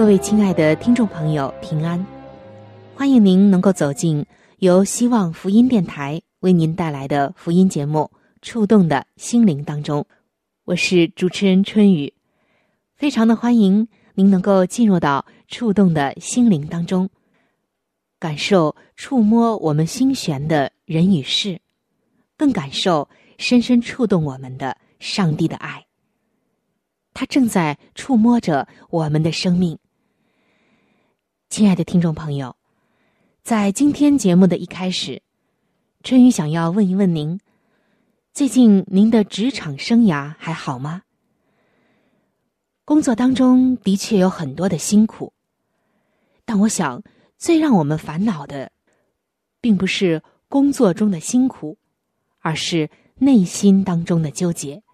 各位亲爱的听众朋友，平安！欢迎您能够走进由希望福音电台。为您带来的福音节目《触动的心灵》当中，我是主持人春雨，非常的欢迎您能够进入到《触动的心灵》当中，感受触摸我们心弦的人与事，更感受深深触动我们的上帝的爱。他正在触摸着我们的生命。亲爱的听众朋友，在今天节目的一开始。春雨想要问一问您，最近您的职场生涯还好吗？工作当中的确有很多的辛苦，但我想最让我们烦恼的，并不是工作中的辛苦，而是内心当中的纠结。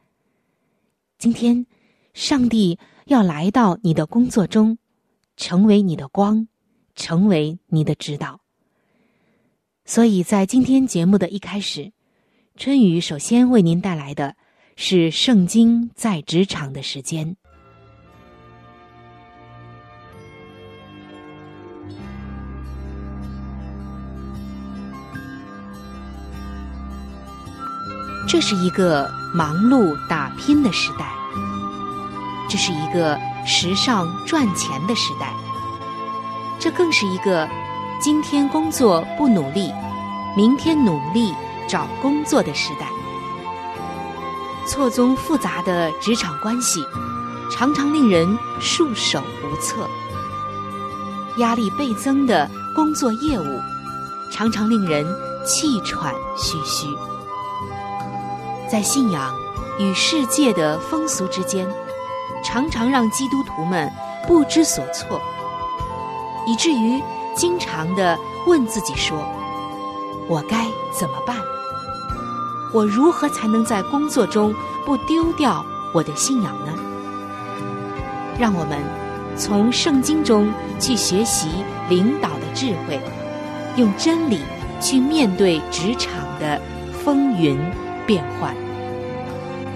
今天，上帝要来到你的工作中，成为你的光，成为你的指导。所以在今天节目的一开始，春雨首先为您带来的是《圣经在职场的时间》。这是一个忙碌打拼的时代，这是一个时尚赚钱的时代，这更是一个。今天工作不努力，明天努力找工作的时代，错综复杂的职场关系，常常令人束手无策；压力倍增的工作业务，常常令人气喘吁吁。在信仰与世界的风俗之间，常常让基督徒们不知所措，以至于。经常的问自己说：“我该怎么办？我如何才能在工作中不丢掉我的信仰呢？”让我们从圣经中去学习领导的智慧，用真理去面对职场的风云变幻。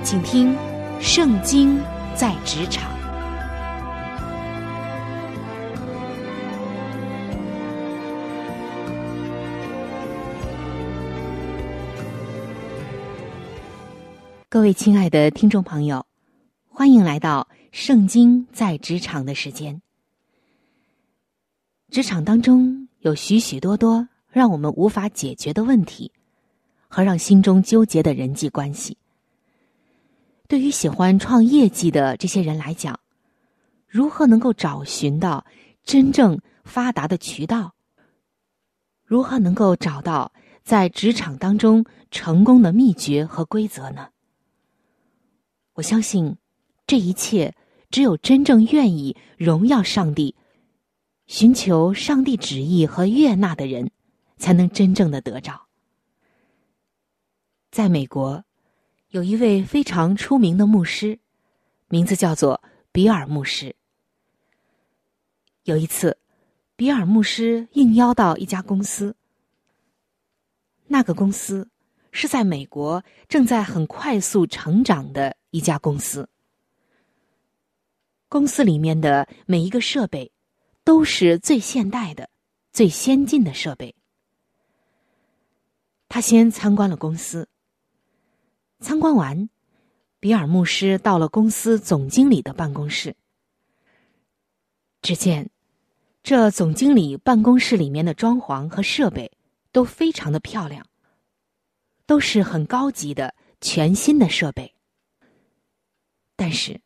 请听《圣经在职场》。各位亲爱的听众朋友，欢迎来到《圣经在职场的时间》。职场当中有许许多多让我们无法解决的问题，和让心中纠结的人际关系。对于喜欢创业绩的这些人来讲，如何能够找寻到真正发达的渠道？如何能够找到在职场当中成功的秘诀和规则呢？我相信，这一切只有真正愿意荣耀上帝、寻求上帝旨意和悦纳的人，才能真正的得着。在美国，有一位非常出名的牧师，名字叫做比尔牧师。有一次，比尔牧师应邀到一家公司，那个公司是在美国正在很快速成长的。一家公司，公司里面的每一个设备都是最现代的、最先进的设备。他先参观了公司，参观完，比尔牧师到了公司总经理的办公室。只见这总经理办公室里面的装潢和设备都非常的漂亮，都是很高级的全新的设备。但是，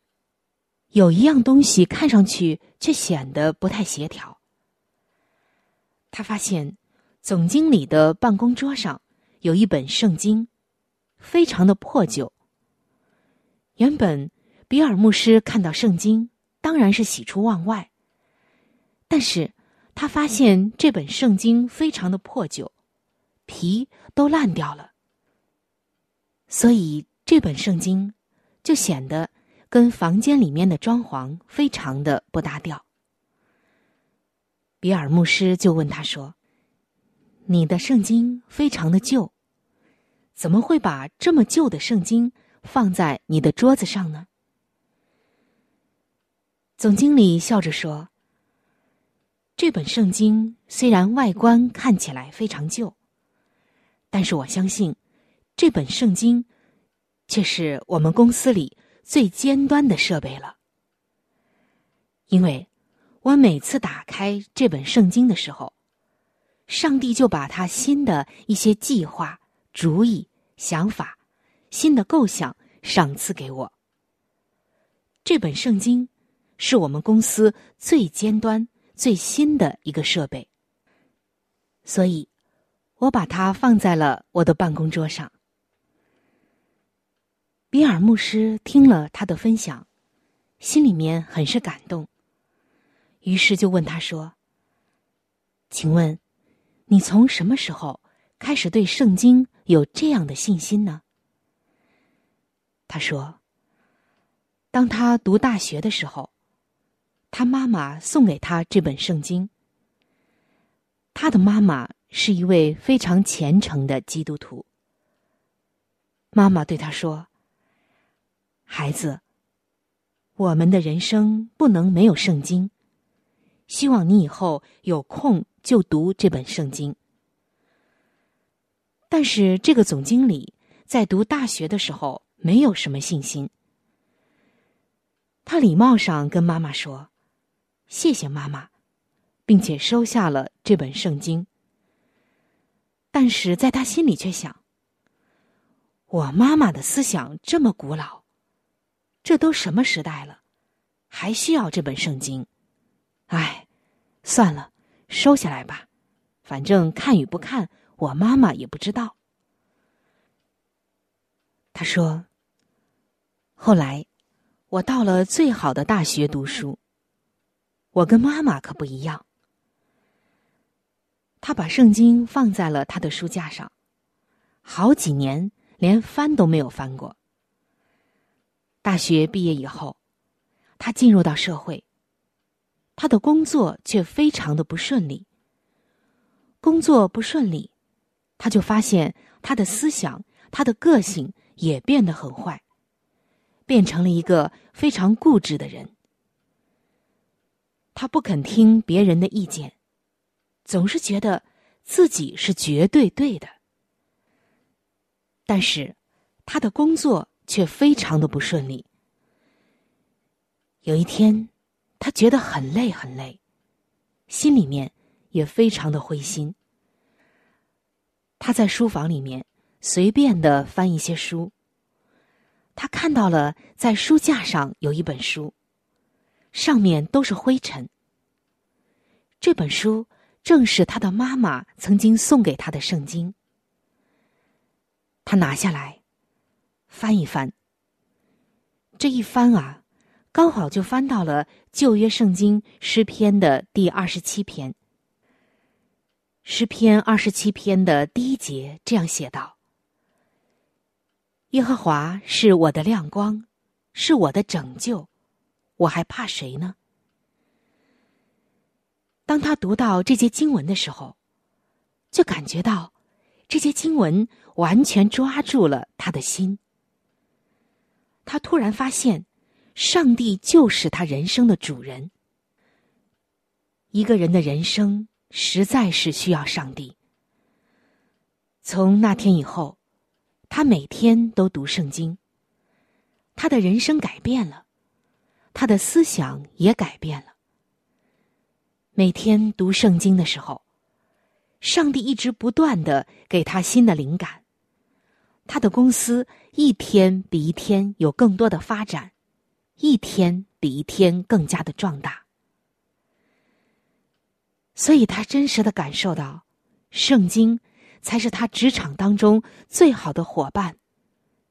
有一样东西看上去却显得不太协调。他发现总经理的办公桌上有一本圣经，非常的破旧。原本比尔牧师看到圣经，当然是喜出望外。但是他发现这本圣经非常的破旧，皮都烂掉了，所以这本圣经就显得跟房间里面的装潢非常的不搭调。比尔牧师就问他说：“你的圣经非常的旧，怎么会把这么旧的圣经放在你的桌子上呢？”总经理笑着说：“这本圣经虽然外观看起来非常旧，但是我相信，这本圣经却是我们公司里最尖端的设备了，因为。”我每次打开这本圣经的时候，上帝就把他新的一些计划、主意、想法、新的构想赏赐给我。这本圣经是我们公司最尖端、最新的一个设备，所以我把它放在了我的办公桌上。比尔牧师听了他的分享，心里面很是感动。于是就问他说：“请问，你从什么时候开始对圣经有这样的信心呢？”他说：“当他读大学的时候，他妈妈送给他这本圣经。他的妈妈是一位非常虔诚的基督徒。妈妈对他说：‘孩子，我们的人生不能没有圣经。’”希望你以后有空就读这本圣经。但是这个总经理在读大学的时候没有什么信心，他礼貌上跟妈妈说：“谢谢妈妈，并且收下了这本圣经。”但是在他心里却想：“我妈妈的思想这么古老，这都什么时代了，还需要这本圣经？”哎，算了，收下来吧，反正看与不看，我妈妈也不知道。他说：“后来，我到了最好的大学读书。我跟妈妈可不一样。他把圣经放在了他的书架上，好几年连翻都没有翻过。大学毕业以后，他进入到社会。”他的工作却非常的不顺利。工作不顺利，他就发现他的思想、他的个性也变得很坏，变成了一个非常固执的人。他不肯听别人的意见，总是觉得自己是绝对对的。但是，他的工作却非常的不顺利。有一天。他觉得很累，很累，心里面也非常的灰心。他在书房里面随便的翻一些书，他看到了在书架上有一本书，上面都是灰尘。这本书正是他的妈妈曾经送给他的圣经。他拿下来，翻一翻，这一翻啊。刚好就翻到了旧约圣经诗篇的第二十七篇。诗篇二十七篇的第一节这样写道：“耶和华是我的亮光，是我的拯救，我还怕谁呢？”当他读到这些经文的时候，就感觉到这些经文完全抓住了他的心。他突然发现。上帝就是他人生的主人。一个人的人生实在是需要上帝。从那天以后，他每天都读圣经。他的人生改变了，他的思想也改变了。每天读圣经的时候，上帝一直不断的给他新的灵感。他的公司一天比一天有更多的发展，一天比一天更加的壮大。所以他真实的感受到，圣经才是他职场当中最好的伙伴，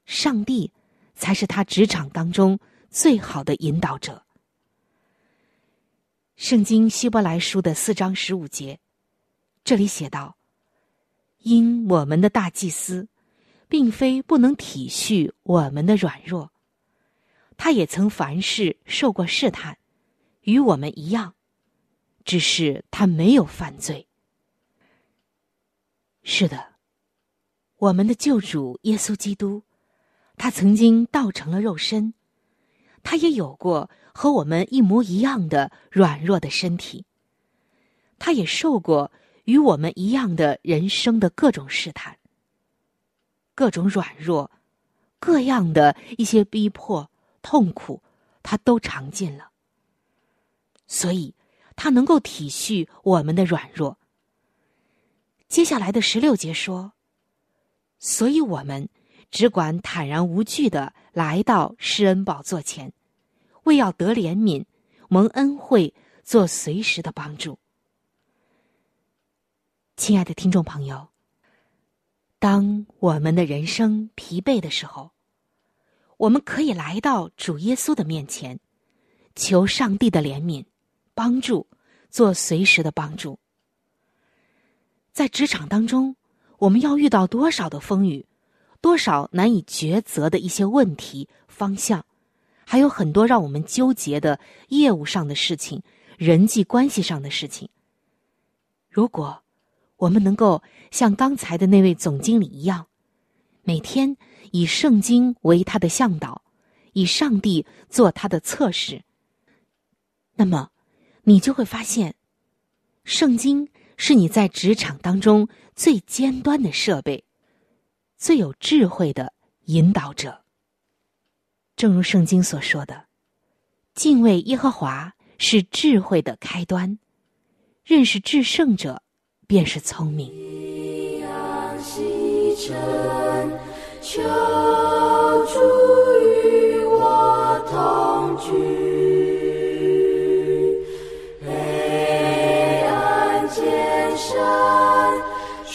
上帝才是他职场当中最好的引导者。圣经希伯来书的四章十五节，这里写道：“因我们的大祭司。”并非不能体恤我们的软弱，他也曾凡事受过试探，与我们一样，只是他没有犯罪。是的，我们的救主耶稣基督，他曾经道成了肉身，他也有过和我们一模一样的软弱的身体，他也受过与我们一样的人生的各种试探。各种软弱，各样的一些逼迫、痛苦，他都尝尽了。所以，他能够体恤我们的软弱。接下来的十六节说：“所以我们只管坦然无惧的来到施恩宝座前，为要得怜悯、蒙恩惠、做随时的帮助。”亲爱的听众朋友。当我们的人生疲惫的时候，我们可以来到主耶稣的面前，求上帝的怜悯、帮助，做随时的帮助。在职场当中，我们要遇到多少的风雨，多少难以抉择的一些问题方向，还有很多让我们纠结的业务上的事情、人际关系上的事情。如果。我们能够像刚才的那位总经理一样，每天以圣经为他的向导，以上帝做他的测试。那么，你就会发现，圣经是你在职场当中最尖端的设备，最有智慧的引导者。正如圣经所说的：“敬畏耶和华是智慧的开端，认识至圣者。”便是聪明。求主与我同居，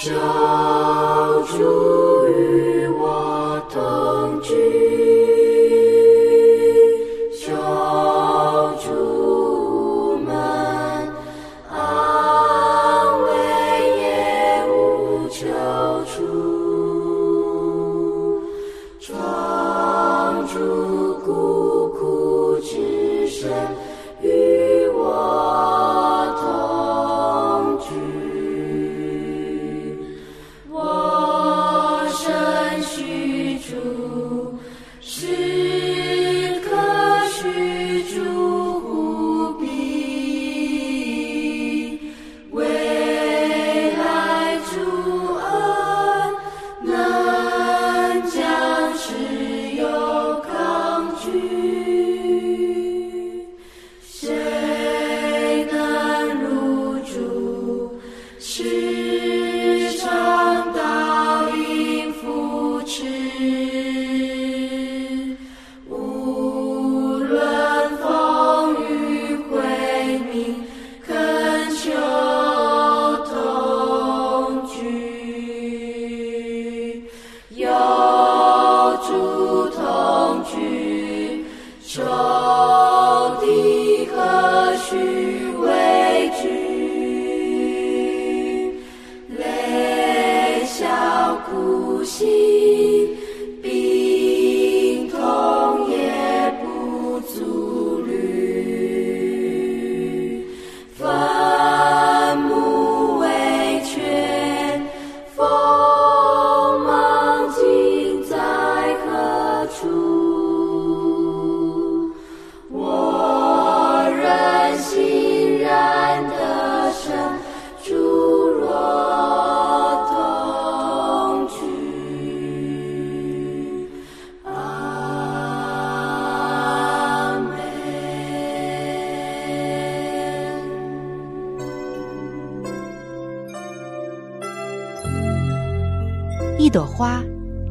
求主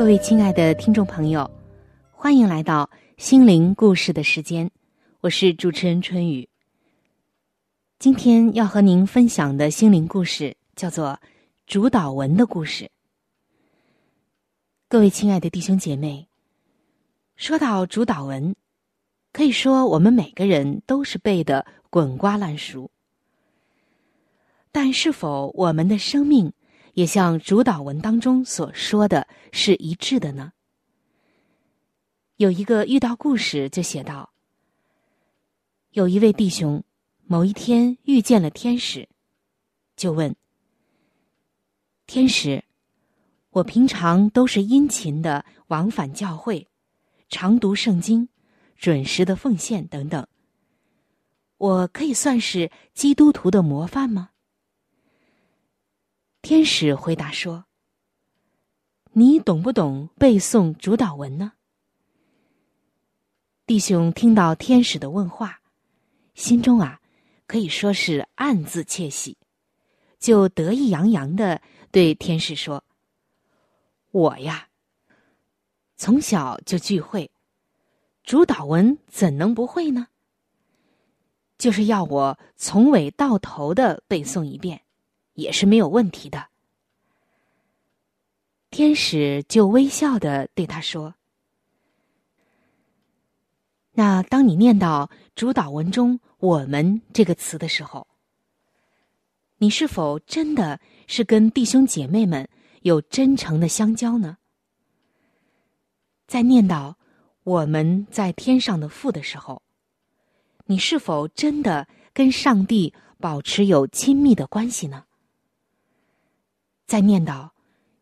各位亲爱的听众朋友，欢迎来到心灵故事的时间，我是主持人春雨。今天要和您分享的心灵故事叫做《主导文的故事》。各位亲爱的弟兄姐妹，说到主导文，可以说我们每个人都是背的滚瓜烂熟。但是否我们的生命也像主导文当中所说的是一致的呢？有一个遇到故事就写道：有一位弟兄。某一天遇见了天使，就问天使：“我平常都是殷勤的往返教会，常读圣经，准时的奉献等等。我可以算是基督徒的模范吗？”天使回答说：“你懂不懂背诵主导文呢？”弟兄听到天使的问话，心中啊。可以说是暗自窃喜，就得意洋洋的对天使说：“我呀，从小就聚会，主导文怎能不会呢？就是要我从尾到头的背诵一遍，也是没有问题的。”天使就微笑的对他说：“那当你念到主导文中。”我们这个词的时候，你是否真的是跟弟兄姐妹们有真诚的相交呢？在念到我们在天上的父的时候，你是否真的跟上帝保持有亲密的关系呢？在念叨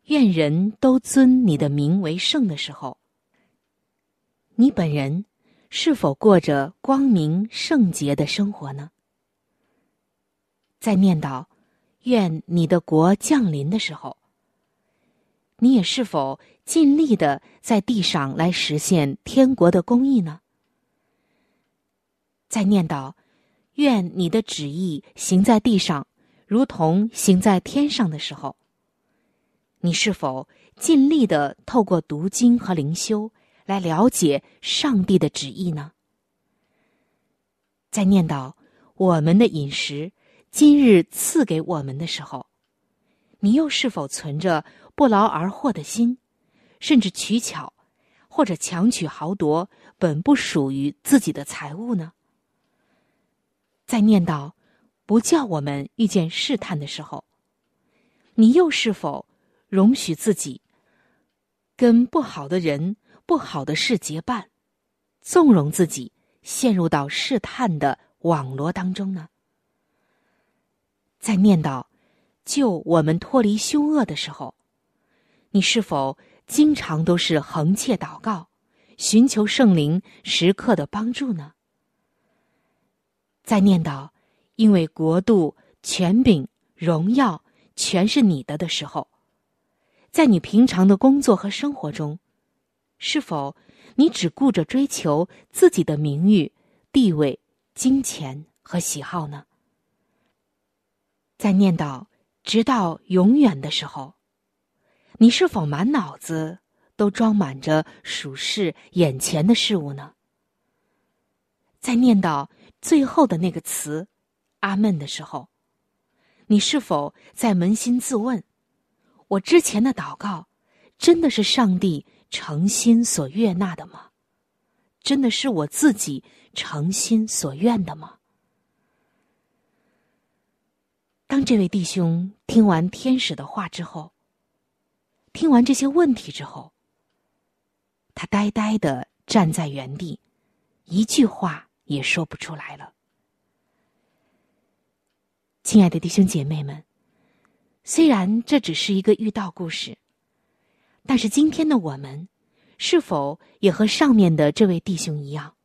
愿人都尊你的名为圣的时候，你本人。是否过着光明圣洁的生活呢？在念叨“愿你的国降临”的时候，你也是否尽力的在地上来实现天国的公义呢？在念叨“愿你的旨意行在地上，如同行在天上”的时候，你是否尽力的透过读经和灵修？来了解上帝的旨意呢？在念叨我们的饮食今日赐给我们的时候，你又是否存着不劳而获的心，甚至取巧或者强取豪夺本不属于自己的财物呢？在念叨不叫我们遇见试探的时候，你又是否容许自己跟不好的人？不好的事结伴，纵容自己陷入到试探的网罗当中呢？在念叨救我们脱离凶恶的时候，你是否经常都是横切祷告，寻求圣灵时刻的帮助呢？在念叨因为国度、权柄、荣耀全是你的的时候，在你平常的工作和生活中。是否你只顾着追求自己的名誉、地位、金钱和喜好呢？在念叨直到永远的时候，你是否满脑子都装满着属世眼前的事物呢？在念叨最后的那个词“阿门”的时候，你是否在扪心自问：我之前的祷告真的是上帝？诚心所悦纳的吗？真的是我自己诚心所愿的吗？当这位弟兄听完天使的话之后，听完这些问题之后，他呆呆的站在原地，一句话也说不出来了。亲爱的弟兄姐妹们，虽然这只是一个遇到故事，但是今天的我们，是否也和上面的这位弟兄一样？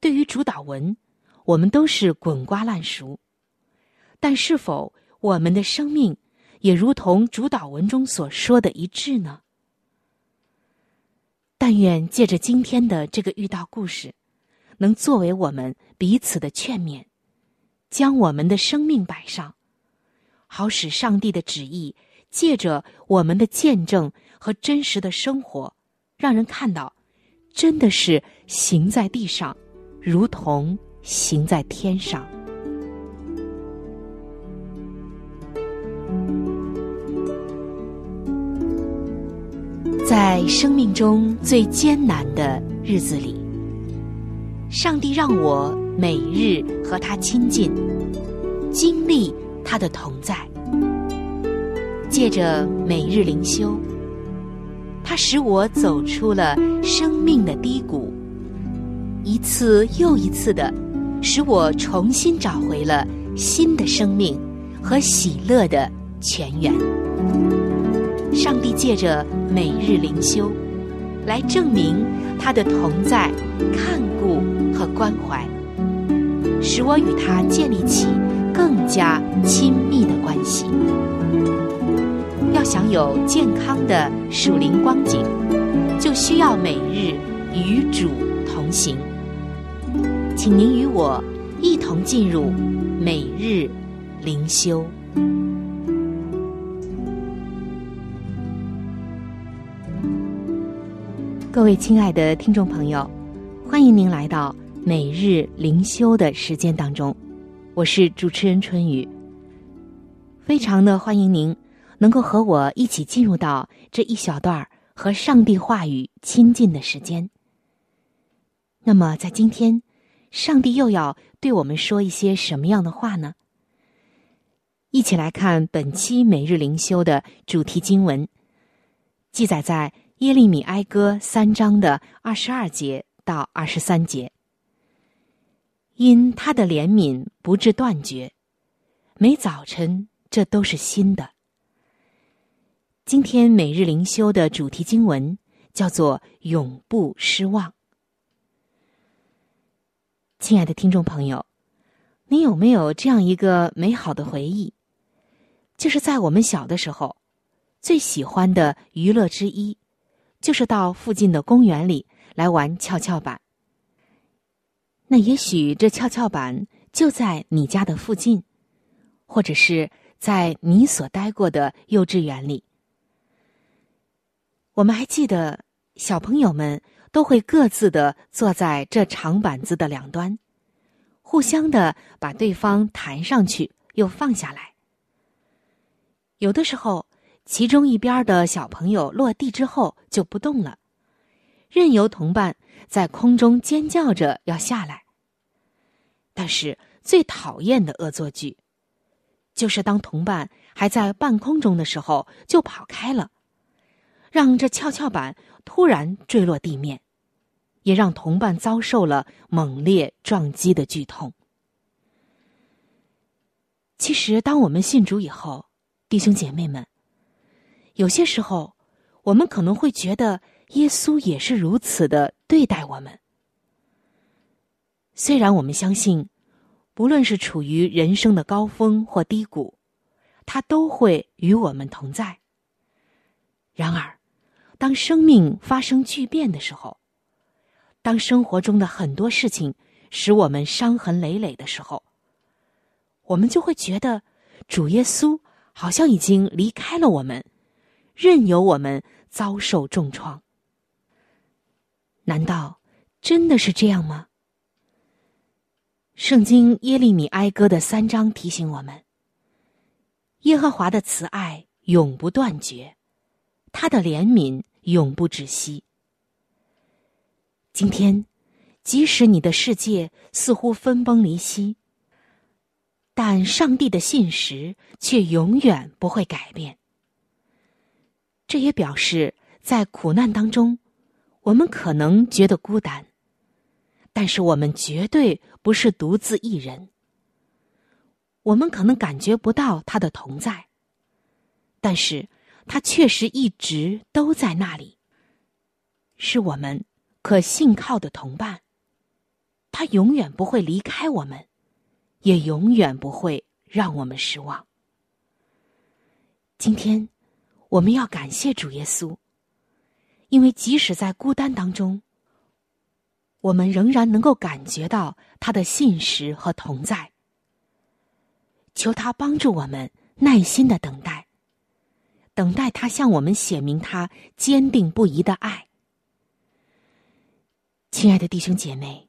对于主导文，我们都是滚瓜烂熟，但是否我们的生命也如同主导文中所说的一致呢？但愿借着今天的这个遇到故事，能作为我们彼此的劝勉，将我们的生命摆上，好使上帝的旨意借着我们的见证和真实的生活，让人看到，真的是行在地上，如同行在天上。在生命中最艰难的日子里，上帝让我每日和他亲近，经历他的同在。借着每日灵修，他使我走出了生命的低谷，一次又一次的使我重新找回了新的生命和喜乐的泉源。上帝借着每日灵修，来证明他的同在、看顾和关怀，使我与他建立起更加亲密的关系。要想有健康的属灵光景，就需要每日与主同行。请您与我一同进入每日灵修。各位亲爱的听众朋友，欢迎您来到每日灵修的时间当中，我是主持人春雨。非常的欢迎您能够和我一起进入到这一小段和上帝话语亲近的时间。那么，在今天，上帝又要对我们说一些什么样的话呢？一起来看本期每日灵修的主题经文，记载在。耶利米哀歌三章的二十二节到二十三节，因他的怜悯不至断绝，每早晨这都是新的。今天每日灵修的主题经文叫做“永不失望”。亲爱的听众朋友，你有没有这样一个美好的回忆？就是在我们小的时候，最喜欢的娱乐之一。就是到附近的公园里来玩跷跷板。那也许这跷跷板就在你家的附近，或者是在你所待过的幼稚园里。我们还记得，小朋友们都会各自的坐在这长板子的两端，互相的把对方弹上去又放下来。有的时候。其中一边的小朋友落地之后就不动了，任由同伴在空中尖叫着要下来。但是最讨厌的恶作剧，就是当同伴还在半空中的时候就跑开了，让这跷跷板突然坠落地面，也让同伴遭受了猛烈撞击的剧痛。其实，当我们信主以后，弟兄姐妹们。有些时候，我们可能会觉得耶稣也是如此的对待我们。虽然我们相信，不论是处于人生的高峰或低谷，他都会与我们同在。然而，当生命发生巨变的时候，当生活中的很多事情使我们伤痕累累的时候，我们就会觉得主耶稣好像已经离开了我们。任由我们遭受重创，难道真的是这样吗？圣经耶利米哀歌的三章提醒我们：耶和华的慈爱永不断绝，他的怜悯永不止息。今天，即使你的世界似乎分崩离析，但上帝的信实却永远不会改变。这也表示，在苦难当中，我们可能觉得孤单，但是我们绝对不是独自一人。我们可能感觉不到他的同在，但是他确实一直都在那里，是我们可信靠的同伴。他永远不会离开我们，也永远不会让我们失望。今天，我们要感谢主耶稣，因为即使在孤单当中，我们仍然能够感觉到他的信实和同在。求他帮助我们耐心的等待，等待他向我们显明他坚定不移的爱。亲爱的弟兄姐妹。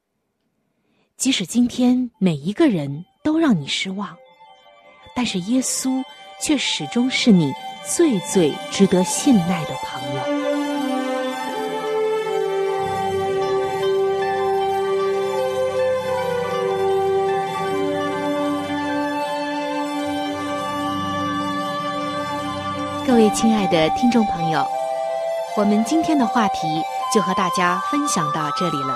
即使今天每一个人都让你失望，但是耶稣却始终是你最最值得信赖的朋友。各位亲爱的听众朋友，我们今天的话题就和大家分享到这里了。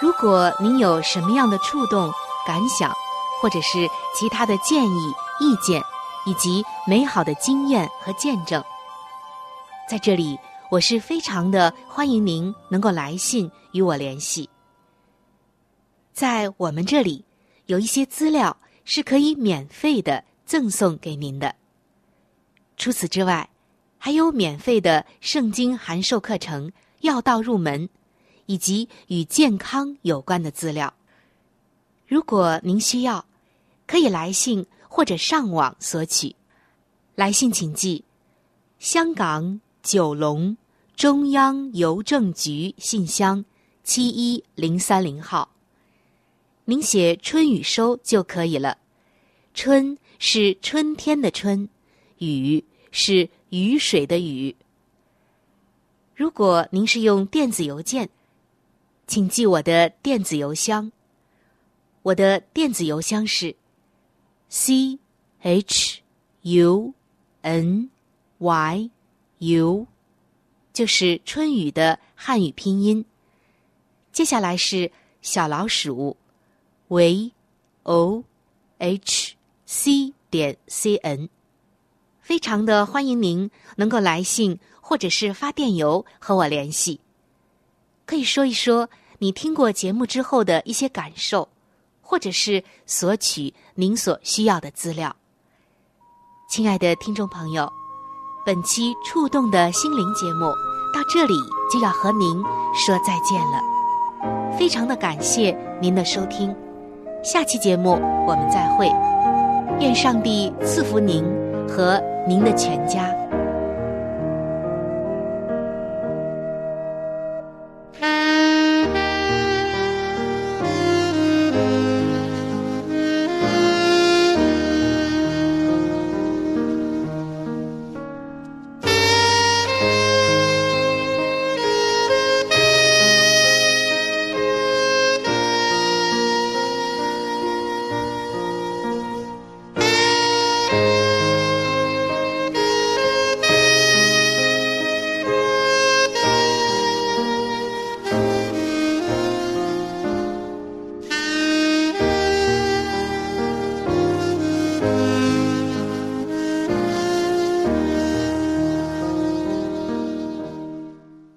如果您有什么样的触动、感想，或者是其他的建议、意见，以及美好的经验和见证，在这里我是非常的欢迎您能够来信与我联系。在我们这里有一些资料是可以免费的赠送给您的。除此之外，还有免费的圣经函授课程《要道入门》。以及与健康有关的资料。如果您需要，可以来信或者上网索取。来信请寄：香港九龙中央邮政局信箱七一零三零号。您写“春雨收”就可以了。春是春天的春，雨是雨水的雨。如果您是用电子邮件。请记我的电子邮箱。我的电子邮箱是 c h u n y u，就是春雨的汉语拼音。接下来是小老鼠 v o h c 点 c n，非常的欢迎您能够来信或者是发电邮和我联系，可以说一说。你听过节目之后的一些感受，或者是索取您所需要的资料。亲爱的听众朋友，本期触动的心灵节目到这里就要和您说再见了。非常的感谢您的收听，下期节目我们再会。愿上帝赐福您和您的全家。